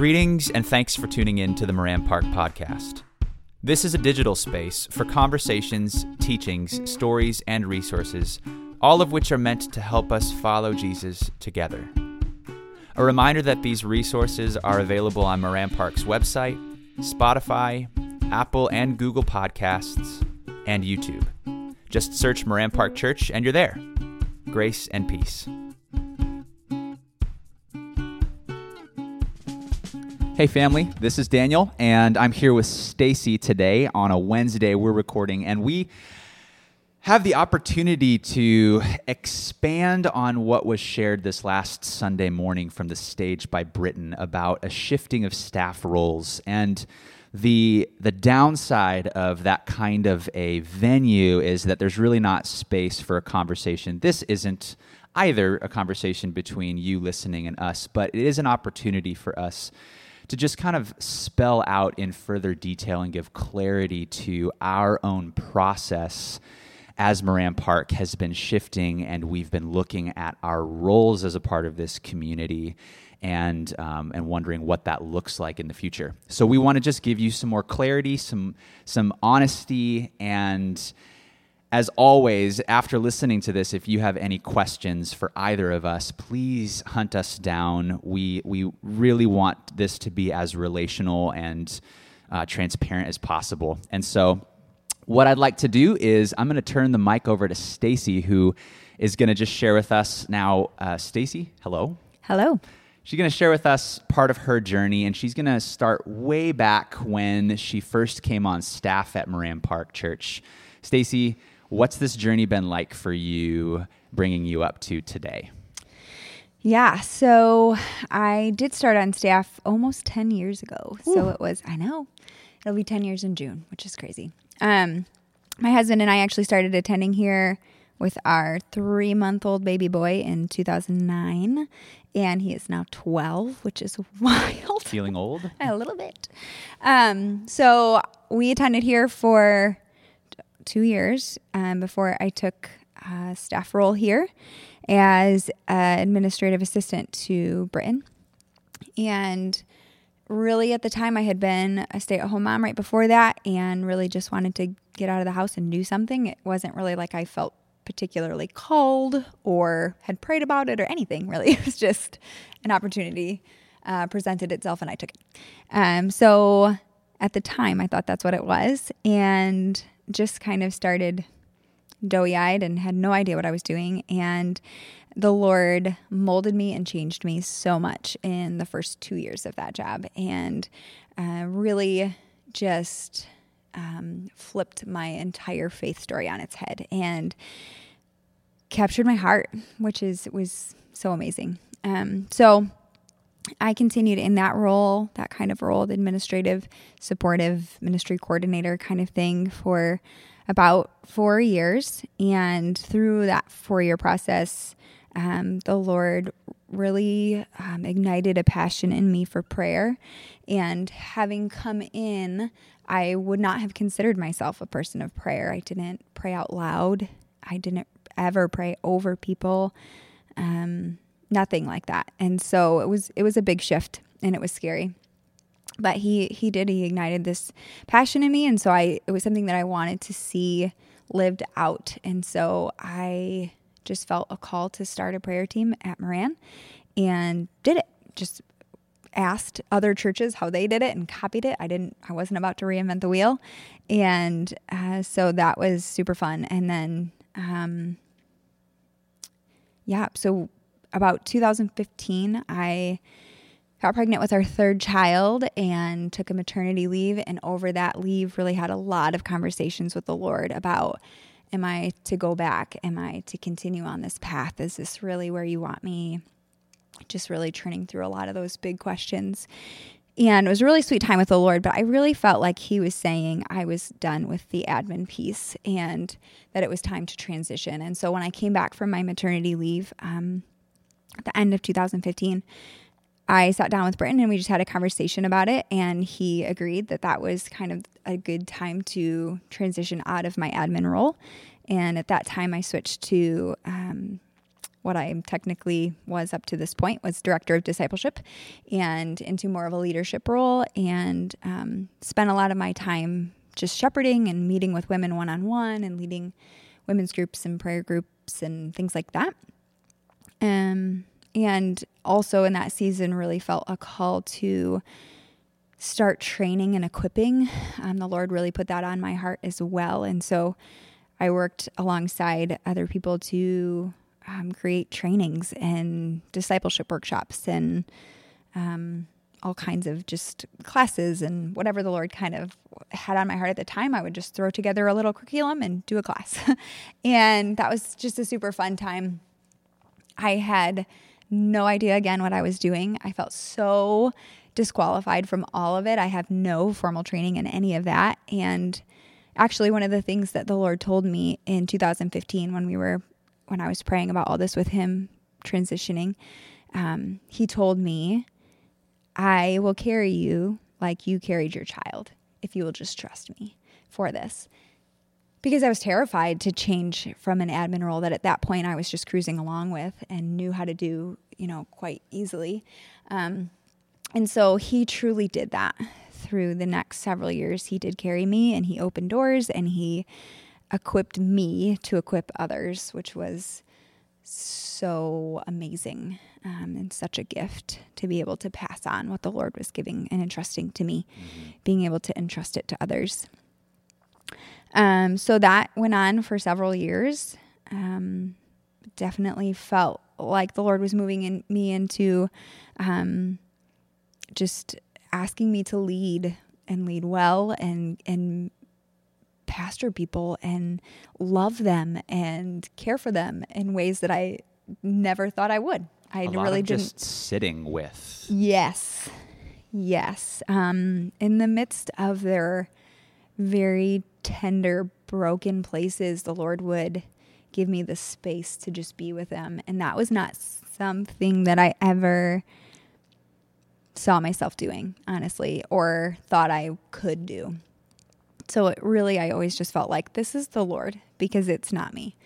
Greetings and thanks for tuning in to the Moran Park Podcast. This is a digital space for conversations, teachings, stories, and resources, all of which are meant to help us follow Jesus together. A reminder that these resources are available on Moran Park's website, Spotify, Apple and Google Podcasts, and YouTube. Just search Moran Park Church and you're there. Grace and peace. Hey family, this is Daniel and I'm here with Stacy today on a Wednesday we're recording and we have the opportunity to expand on what was shared this last Sunday morning from the stage by Britton about a shifting of staff roles and the the downside of that kind of a venue is that there's really not space for a conversation. This isn't either a conversation between you listening and us, but it is an opportunity for us to just kind of spell out in further detail and give clarity to our own process as Moran Park has been shifting and we've been looking at our roles as a part of this community and um, and wondering what that looks like in the future. So we want to just give you some more clarity, some some honesty, and as always, after listening to this, if you have any questions for either of us, please hunt us down. We we really want this to be as relational and uh, transparent as possible. And so, what I'd like to do is I'm going to turn the mic over to Stacy, who is going to just share with us now. Uh, Stacy, hello. Hello. She's going to share with us part of her journey, and she's going to start way back when she first came on staff at Moran Park Church. Stacy, what's this journey been like for you, bringing you up to today? Yeah, so I did start on staff almost 10 years ago. Ooh. So it was, I know, it'll be 10 years in June, which is crazy. Um, my husband and I actually started attending here with our three month old baby boy in 2009 and he is now 12, which is wild. Feeling old? a little bit. Um, so we attended here for two years um, before I took a staff role here as an administrative assistant to Britton. And really, at the time, I had been a stay at home mom right before that and really just wanted to get out of the house and do something. It wasn't really like I felt particularly called or had prayed about it or anything really. It was just an opportunity uh, presented itself and I took it. Um, so at the time, I thought that's what it was and just kind of started doughy eyed and had no idea what I was doing. And the Lord molded me and changed me so much in the first two years of that job and uh, really just um, flipped my entire faith story on its head. And captured my heart, which is was so amazing. Um, so I continued in that role, that kind of role, the administrative, supportive ministry coordinator kind of thing for about four years. And through that four year process, um, the Lord really um, ignited a passion in me for prayer. And having come in, I would not have considered myself a person of prayer. I didn't pray out loud. I didn't ever pray over people. Um, nothing like that. And so it was it was a big shift and it was scary. But he he did he ignited this passion in me and so I it was something that I wanted to see lived out. And so I just felt a call to start a prayer team at Moran and did it. Just asked other churches how they did it and copied it. I didn't I wasn't about to reinvent the wheel. And uh, so that was super fun. And then um, yeah, so about 2015, I got pregnant with our third child and took a maternity leave. And over that leave, really had a lot of conversations with the Lord about am I to go back? Am I to continue on this path? Is this really where you want me? Just really turning through a lot of those big questions. And it was a really sweet time with the Lord, but I really felt like He was saying I was done with the admin piece and that it was time to transition. And so when I came back from my maternity leave um, at the end of 2015, I sat down with Britton and we just had a conversation about it. And he agreed that that was kind of a good time to transition out of my admin role. And at that time, I switched to um, what I technically was up to this point was director of discipleship and into more of a leadership role and um, spent a lot of my time just shepherding and meeting with women one on one and leading women's groups and prayer groups and things like that. Um, and also in that season, really felt a call to start training and equipping. Um, the Lord really put that on my heart as well. And so I worked alongside other people to um, create trainings and discipleship workshops and um, all kinds of just classes and whatever the Lord kind of had on my heart at the time. I would just throw together a little curriculum and do a class. and that was just a super fun time. I had no idea again what I was doing. I felt so disqualified from all of it. I have no formal training in any of that. And actually, one of the things that the Lord told me in 2015 when we were, when I was praying about all this with Him transitioning, um, He told me, I will carry you like you carried your child if you will just trust me for this. Because I was terrified to change from an admin role that at that point I was just cruising along with and knew how to do, you know, quite easily. Um, and so he truly did that through the next several years. He did carry me and he opened doors and he equipped me to equip others, which was so amazing um, and such a gift to be able to pass on what the Lord was giving and entrusting to me, mm-hmm. being able to entrust it to others. Um, so that went on for several years. Um, definitely felt like the Lord was moving in, me into um, just asking me to lead and lead well and and pastor people and love them and care for them in ways that I never thought I would. I really didn't just sitting with. Yes. Yes. Um, in the midst of their very tender, broken places, the Lord would give me the space to just be with them. And that was not something that I ever saw myself doing, honestly, or thought I could do. So it really, I always just felt like this is the Lord because it's not me.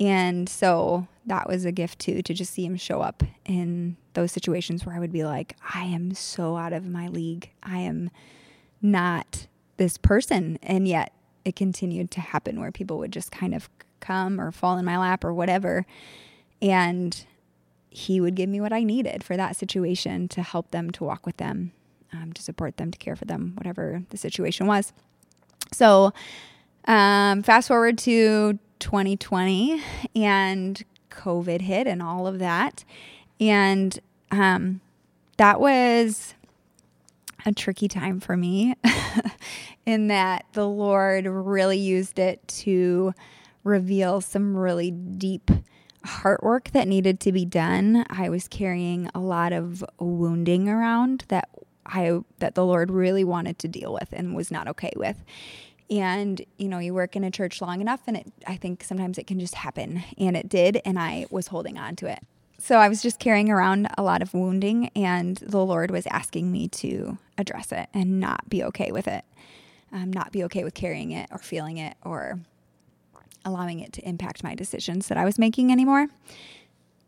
And so that was a gift too, to just see him show up in those situations where I would be like, I am so out of my league. I am not this person. And yet it continued to happen where people would just kind of come or fall in my lap or whatever. And he would give me what I needed for that situation to help them, to walk with them, um, to support them, to care for them, whatever the situation was. So, um, fast forward to 2020 and COVID hit and all of that. And um, that was a tricky time for me in that the Lord really used it to reveal some really deep heart work that needed to be done. I was carrying a lot of wounding around that I that the Lord really wanted to deal with and was not okay with. And you know, you work in a church long enough and it I think sometimes it can just happen and it did and I was holding on to it. So I was just carrying around a lot of wounding and the Lord was asking me to address it and not be okay with it. Um, not be okay with carrying it or feeling it or allowing it to impact my decisions that I was making anymore.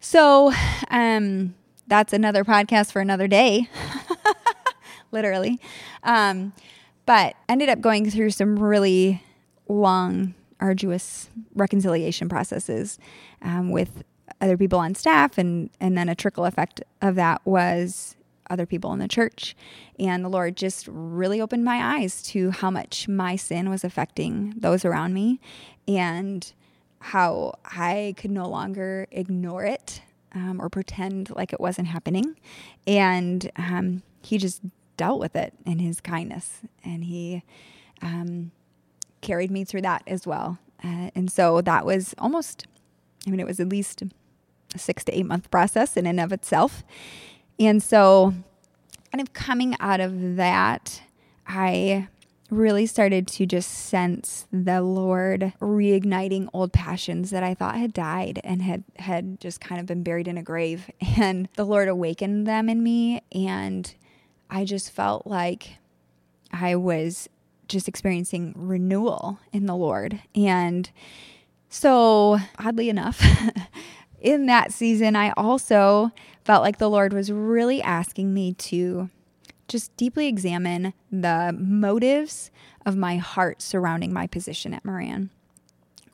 So, um, that's another podcast for another day, literally. Um, but ended up going through some really long, arduous reconciliation processes um, with other people on staff, and and then a trickle effect of that was other people in the church. And the Lord just really opened my eyes to how much my sin was affecting those around me and how I could no longer ignore it um, or pretend like it wasn't happening. And um, He just dealt with it in His kindness. And He um, carried me through that as well. Uh, and so that was almost, I mean, it was at least a six to eight month process in and of itself. And so, kind of coming out of that, I really started to just sense the Lord reigniting old passions that I thought had died and had had just kind of been buried in a grave and the Lord awakened them in me and I just felt like I was just experiencing renewal in the Lord and so oddly enough in that season, I also felt like the Lord was really asking me to just deeply examine the motives of my heart surrounding my position at Moran.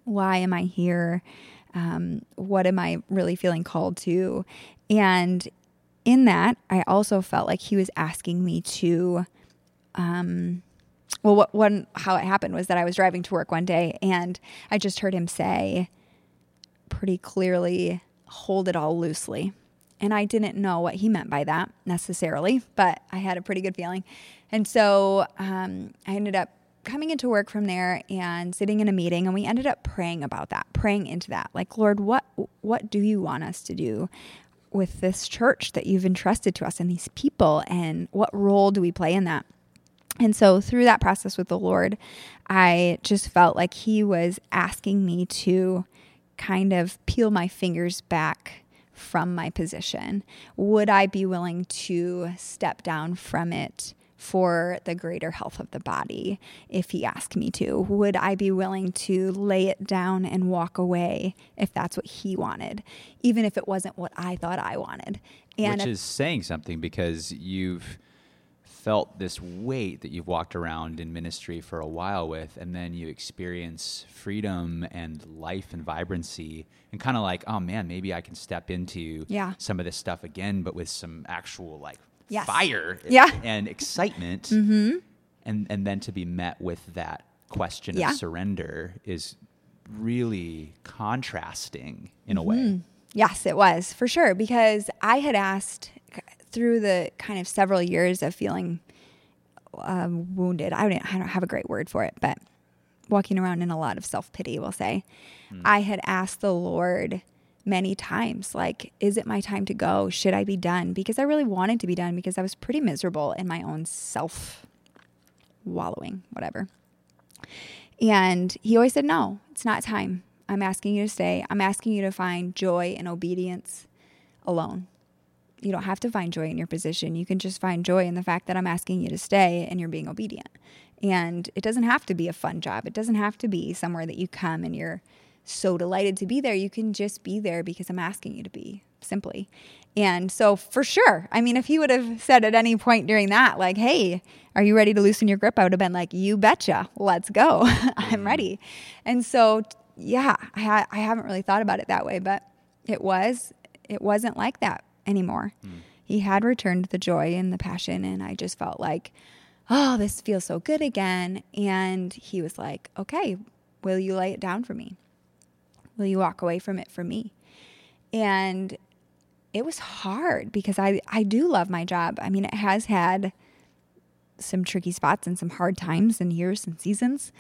Why am I here? Um, what am I really feeling called to? And in that, I also felt like he was asking me to, um, well, what one how it happened was that I was driving to work one day and I just heard him say pretty clearly, "Hold it all loosely." And I didn't know what he meant by that necessarily, but I had a pretty good feeling. And so um, I ended up coming into work from there and sitting in a meeting and we ended up praying about that praying into that like lord what what do you want us to do with this church that you've entrusted to us and these people and what role do we play in that and so through that process with the lord i just felt like he was asking me to kind of peel my fingers back from my position would i be willing to step down from it for the greater health of the body if he asked me to? Would I be willing to lay it down and walk away if that's what he wanted, even if it wasn't what I thought I wanted? And Which is saying something because you've felt this weight that you've walked around in ministry for a while with, and then you experience freedom and life and vibrancy, and kind of like, oh man, maybe I can step into yeah. some of this stuff again, but with some actual like yes. fire yeah. and excitement. Mm-hmm. And, and then to be met with that question yeah. of surrender is really contrasting in a mm-hmm. way. Yes, it was for sure. Because I had asked through the kind of several years of feeling um, wounded, I don't, I don't have a great word for it, but walking around in a lot of self pity, we'll say, mm. I had asked the Lord many times like is it my time to go? Should i be done? Because i really wanted to be done because i was pretty miserable in my own self wallowing whatever. And he always said no it's not time. I'm asking you to stay. I'm asking you to find joy and obedience alone you don't have to find joy in your position you can just find joy in the fact that i'm asking you to stay and you're being obedient and it doesn't have to be a fun job it doesn't have to be somewhere that you come and you're so delighted to be there. You can just be there because I'm asking you to be simply. And so, for sure, I mean, if he would have said at any point during that, like, hey, are you ready to loosen your grip? I would have been like, you betcha, let's go. I'm mm-hmm. ready. And so, yeah, I, ha- I haven't really thought about it that way, but it was, it wasn't like that anymore. Mm. He had returned the joy and the passion, and I just felt like, oh, this feels so good again. And he was like, okay, will you lay it down for me? Will you walk away from it for me? And it was hard because I, I do love my job. I mean, it has had some tricky spots and some hard times and years and seasons.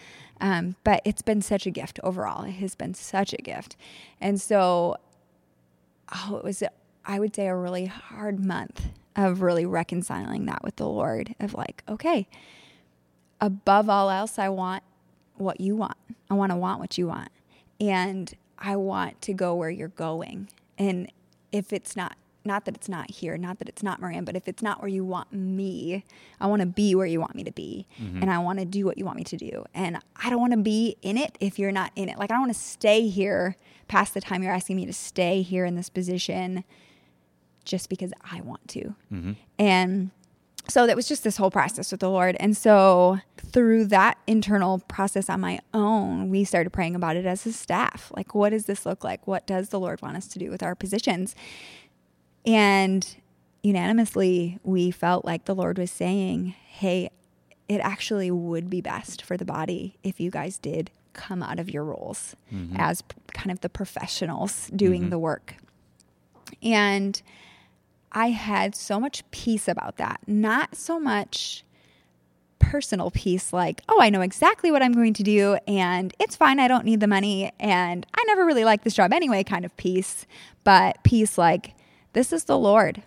Um, but it's been such a gift overall. It has been such a gift. And so, oh, it was, I would say, a really hard month of really reconciling that with the Lord of like, okay, above all else, I want what you want. I want to want what you want. And I want to go where you're going. And if it's not, not that it's not here, not that it's not Moran, but if it's not where you want me, I want to be where you want me to be. Mm-hmm. And I want to do what you want me to do. And I don't want to be in it if you're not in it. Like, I don't want to stay here past the time you're asking me to stay here in this position just because I want to. Mm-hmm. And so that was just this whole process with the Lord. And so through that internal process on my own, we started praying about it as a staff. Like, what does this look like? What does the Lord want us to do with our positions? And unanimously, we felt like the Lord was saying, hey, it actually would be best for the body if you guys did come out of your roles mm-hmm. as kind of the professionals doing mm-hmm. the work. And I had so much peace about that. Not so much personal peace, like, oh, I know exactly what I'm going to do and it's fine. I don't need the money and I never really liked this job anyway, kind of peace. But peace, like, this is the Lord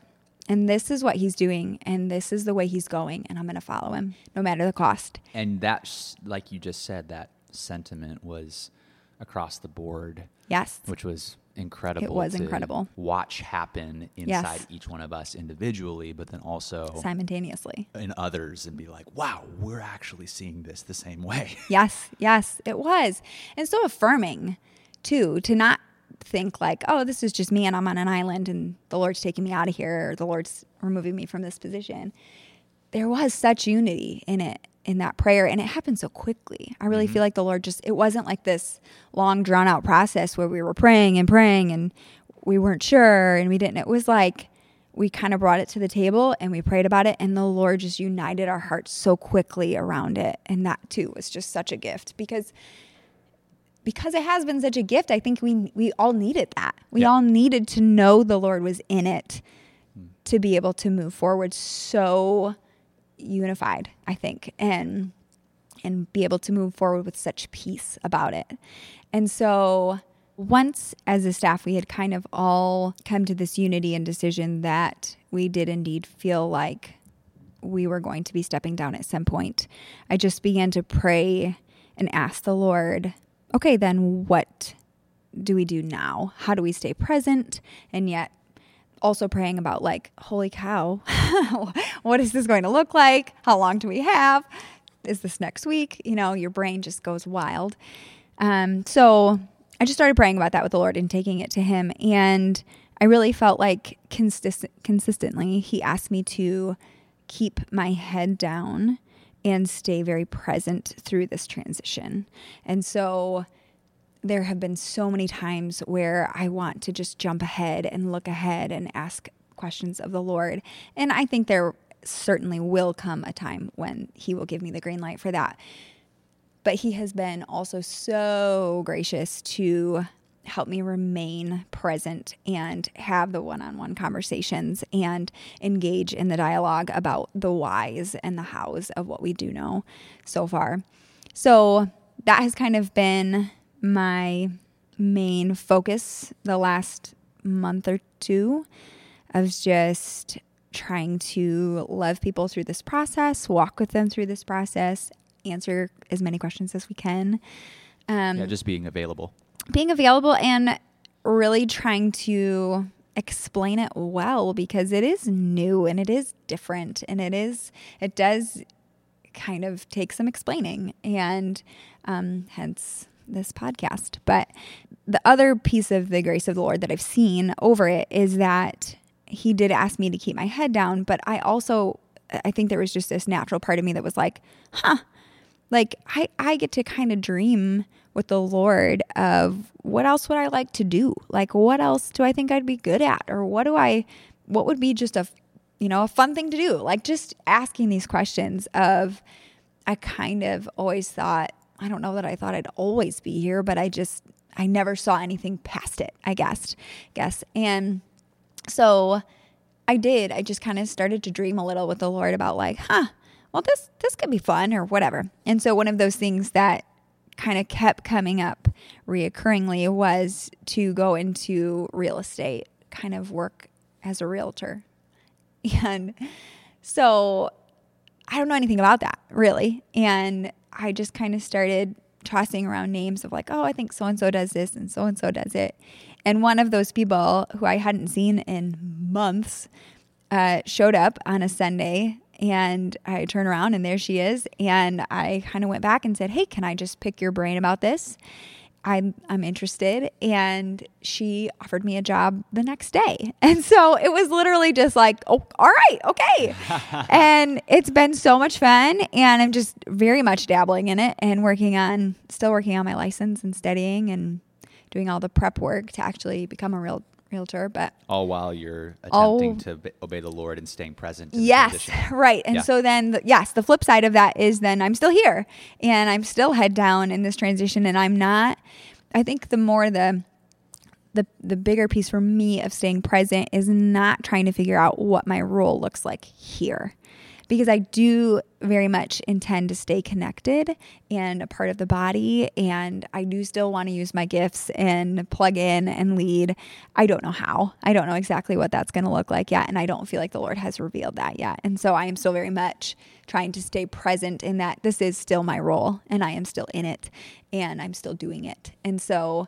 and this is what he's doing and this is the way he's going and I'm going to follow him no matter the cost. And that's, like you just said, that sentiment was across the board. Yes. Which was incredible. It was incredible. Watch happen inside yes. each one of us individually, but then also simultaneously in others, and be like, "Wow, we're actually seeing this the same way." Yes, yes, it was, and so affirming too to not think like, oh, this is just me and I'm on an island and the Lord's taking me out of here or the Lord's removing me from this position. There was such unity in it in that prayer and it happened so quickly. I really mm-hmm. feel like the Lord just it wasn't like this long drawn out process where we were praying and praying and we weren't sure and we didn't it was like we kind of brought it to the table and we prayed about it and the Lord just united our hearts so quickly around it and that too was just such a gift because because it has been such a gift, I think we we all needed that. We Yeah. all needed to know the Lord was in it mm. to be able to move forward so unified, I think, and and be able to move forward with such peace about it. And so once as a staff we had kind of all come to this unity and decision that we did indeed feel like we were going to be stepping down at some point. I just began to pray and ask the Lord, okay, then what do we do now? How do we stay present and yet also praying about like, holy cow, what is this going to look like? How long do we have? Is this next week? You know, your brain just goes wild. Um, so I just started praying about that with the Lord and taking it to Him. And I really felt like consistent, consistently, He asked me to keep my head down and stay very present through this transition. And so there have been so many times where I want to just jump ahead and look ahead and ask questions of the Lord. And I think there certainly will come a time when He will give me the green light for that. But He has been also so gracious to help me remain present and have the one on one conversations and engage in the dialogue about the whys and the hows of what we do know so far. So that has kind of been my main focus the last month or two of just trying to love people through this process, walk with them through this process, answer as many questions as we can. Um, yeah, just being available. being available and really trying to explain it well because it is new and it is different and it is it does kind of take some explaining and um, hence this podcast but the other piece of the grace of the lord that i've seen over it is that he did ask me to keep my head down but i also i think there was just this natural part of me that was like huh like I, I get to kind of dream with the lord of what else would i like to do? Like what else do i think i'd be good at? Or what do i what would be just a you know a fun thing to do? Like just asking these questions of i kind of always thought i don't know that i thought i'd always be here but i just i never saw anything past it i guess guess and so I did. I just kind of started to dream a little with the Lord about like, huh, well this this could be fun or whatever. And so one of those things that kind of kept coming up reoccurringly was to go into real estate, kind of work as a realtor. And so I don't know anything about that really. And I just kind of started tossing around names of like, oh, I think so and so does this and so and so does it. And one of those people who I hadn't seen in months uh, showed up on a Sunday. And I turn around and there she is. And I kind of went back and said, Hey, can I just pick your brain about this? I'm I'm interested and she offered me a job the next day. And so it was literally just like, "Oh, all right, okay." and it's been so much fun and I'm just very much dabbling in it and working on still working on my license and studying and doing all the prep work to actually become a real realtor, but All while you're All- attempting to obey the Lord and staying present. in Yes, right. And Yeah. so then, the, yes, the flip side of that is then I'm still here and I'm still head down in this transition, and I'm not. I think the more the the the bigger piece for me of staying present is not trying to figure out what my role looks like here. Because I do very much intend to stay connected and a part of the body. And I do still want to use my gifts and plug in and lead. I don't know how. I don't know exactly what that's going to look like yet. And I don't feel like the Lord has revealed that yet. And so I am still very much trying to stay present in that this is still my role and I am still in it and I'm still doing it. And so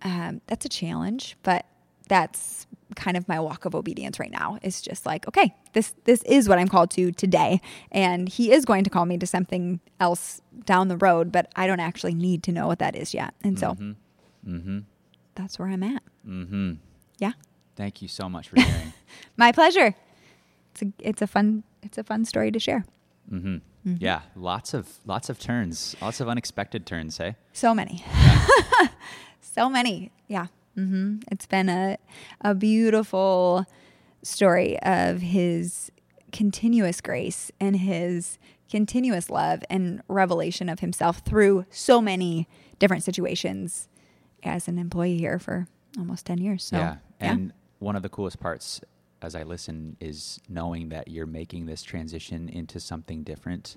um, that's a challenge, but that's kind of my walk of obedience right now. is just like, okay, this this is what I'm called to today, and He is going to call me to something else down the road, but I don't actually need to know what that is yet. And so Mm-hmm. that's where I'm at. Mm-hmm. Yeah. Thank you so much for sharing. My pleasure. It's a it's a fun it's a fun story to share. mm-hmm. Yeah, lots of lots of turns, lots of unexpected turns. Hey. So many. so many. Yeah. Hmm It's been a a beautiful story of his continuous grace and his continuous love and revelation of himself through so many different situations as an employee here for almost 10 years. So, yeah. And one of the coolest parts as I listen is knowing that you're making this transition into something different,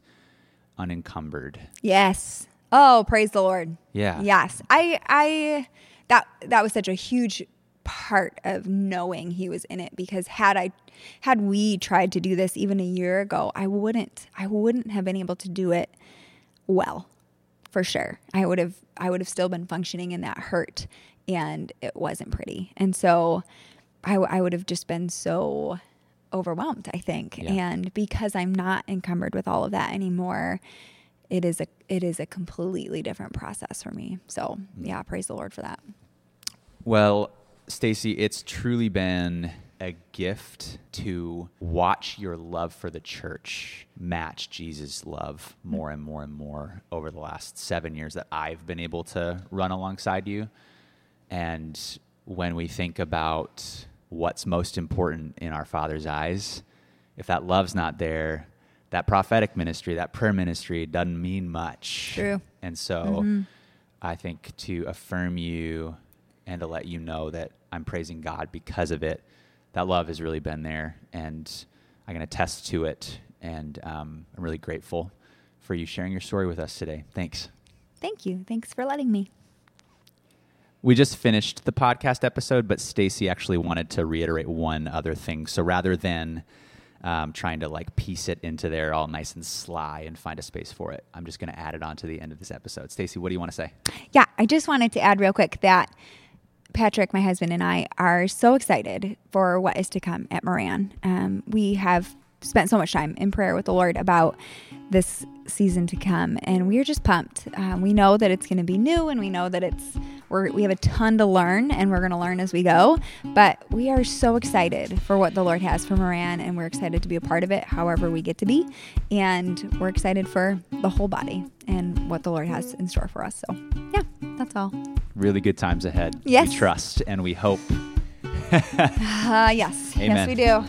unencumbered. Yes. Oh, praise the Lord. Yeah. Yes. I I that that was such a huge part of knowing he was in it because had I had we tried to do this even a year ago, I wouldn't I wouldn't have been able to do it well. For sure. I would have I would have still been functioning in that hurt and it wasn't pretty. And so I, w- I would have just been so overwhelmed, I think. Yeah. And because I'm not encumbered with all of that anymore, it is a it is a completely different process for me. So mm. yeah, praise the Lord for that. Well, Stacy, it's truly been a gift to watch your love for the church match Jesus' love more and more and more over the last seven years that I've been able to run alongside you. And when we think about what's most important in our Father's eyes, if that love's not there, that prophetic ministry, that prayer ministry doesn't mean much. True. And so mm-hmm. I think to affirm you and to let you know that I'm praising God because of it, that love has really been there. And I can attest to it. And um, I'm really grateful for you sharing your story with us today. Thanks. Thank you. Thanks for letting me. We just finished the podcast episode, but Stacy actually wanted to reiterate one other thing. So rather than um, trying to like piece it into there all nice and sly and find a space for it, I'm just going to add it on to the end of this episode. Stacy, what do you want to say? Yeah, I just wanted to add real quick that Patrick, my husband, and I are so excited for what is to come at Moran. Um, we have spent so much time in prayer with the Lord about this season to come, and we are just pumped. Um, we know that it's going to be new, and we know that it's we're, we have a ton to learn, and we're going to learn as we go. But we are so excited for what the Lord has for Moran, and we're excited to be a part of it, however we get to be, and we're excited for the whole body and what the Lord has in store for us. So, yeah, that's all. Really good times ahead. Yes. We trust and we hope. Uh, yes, yes, we do.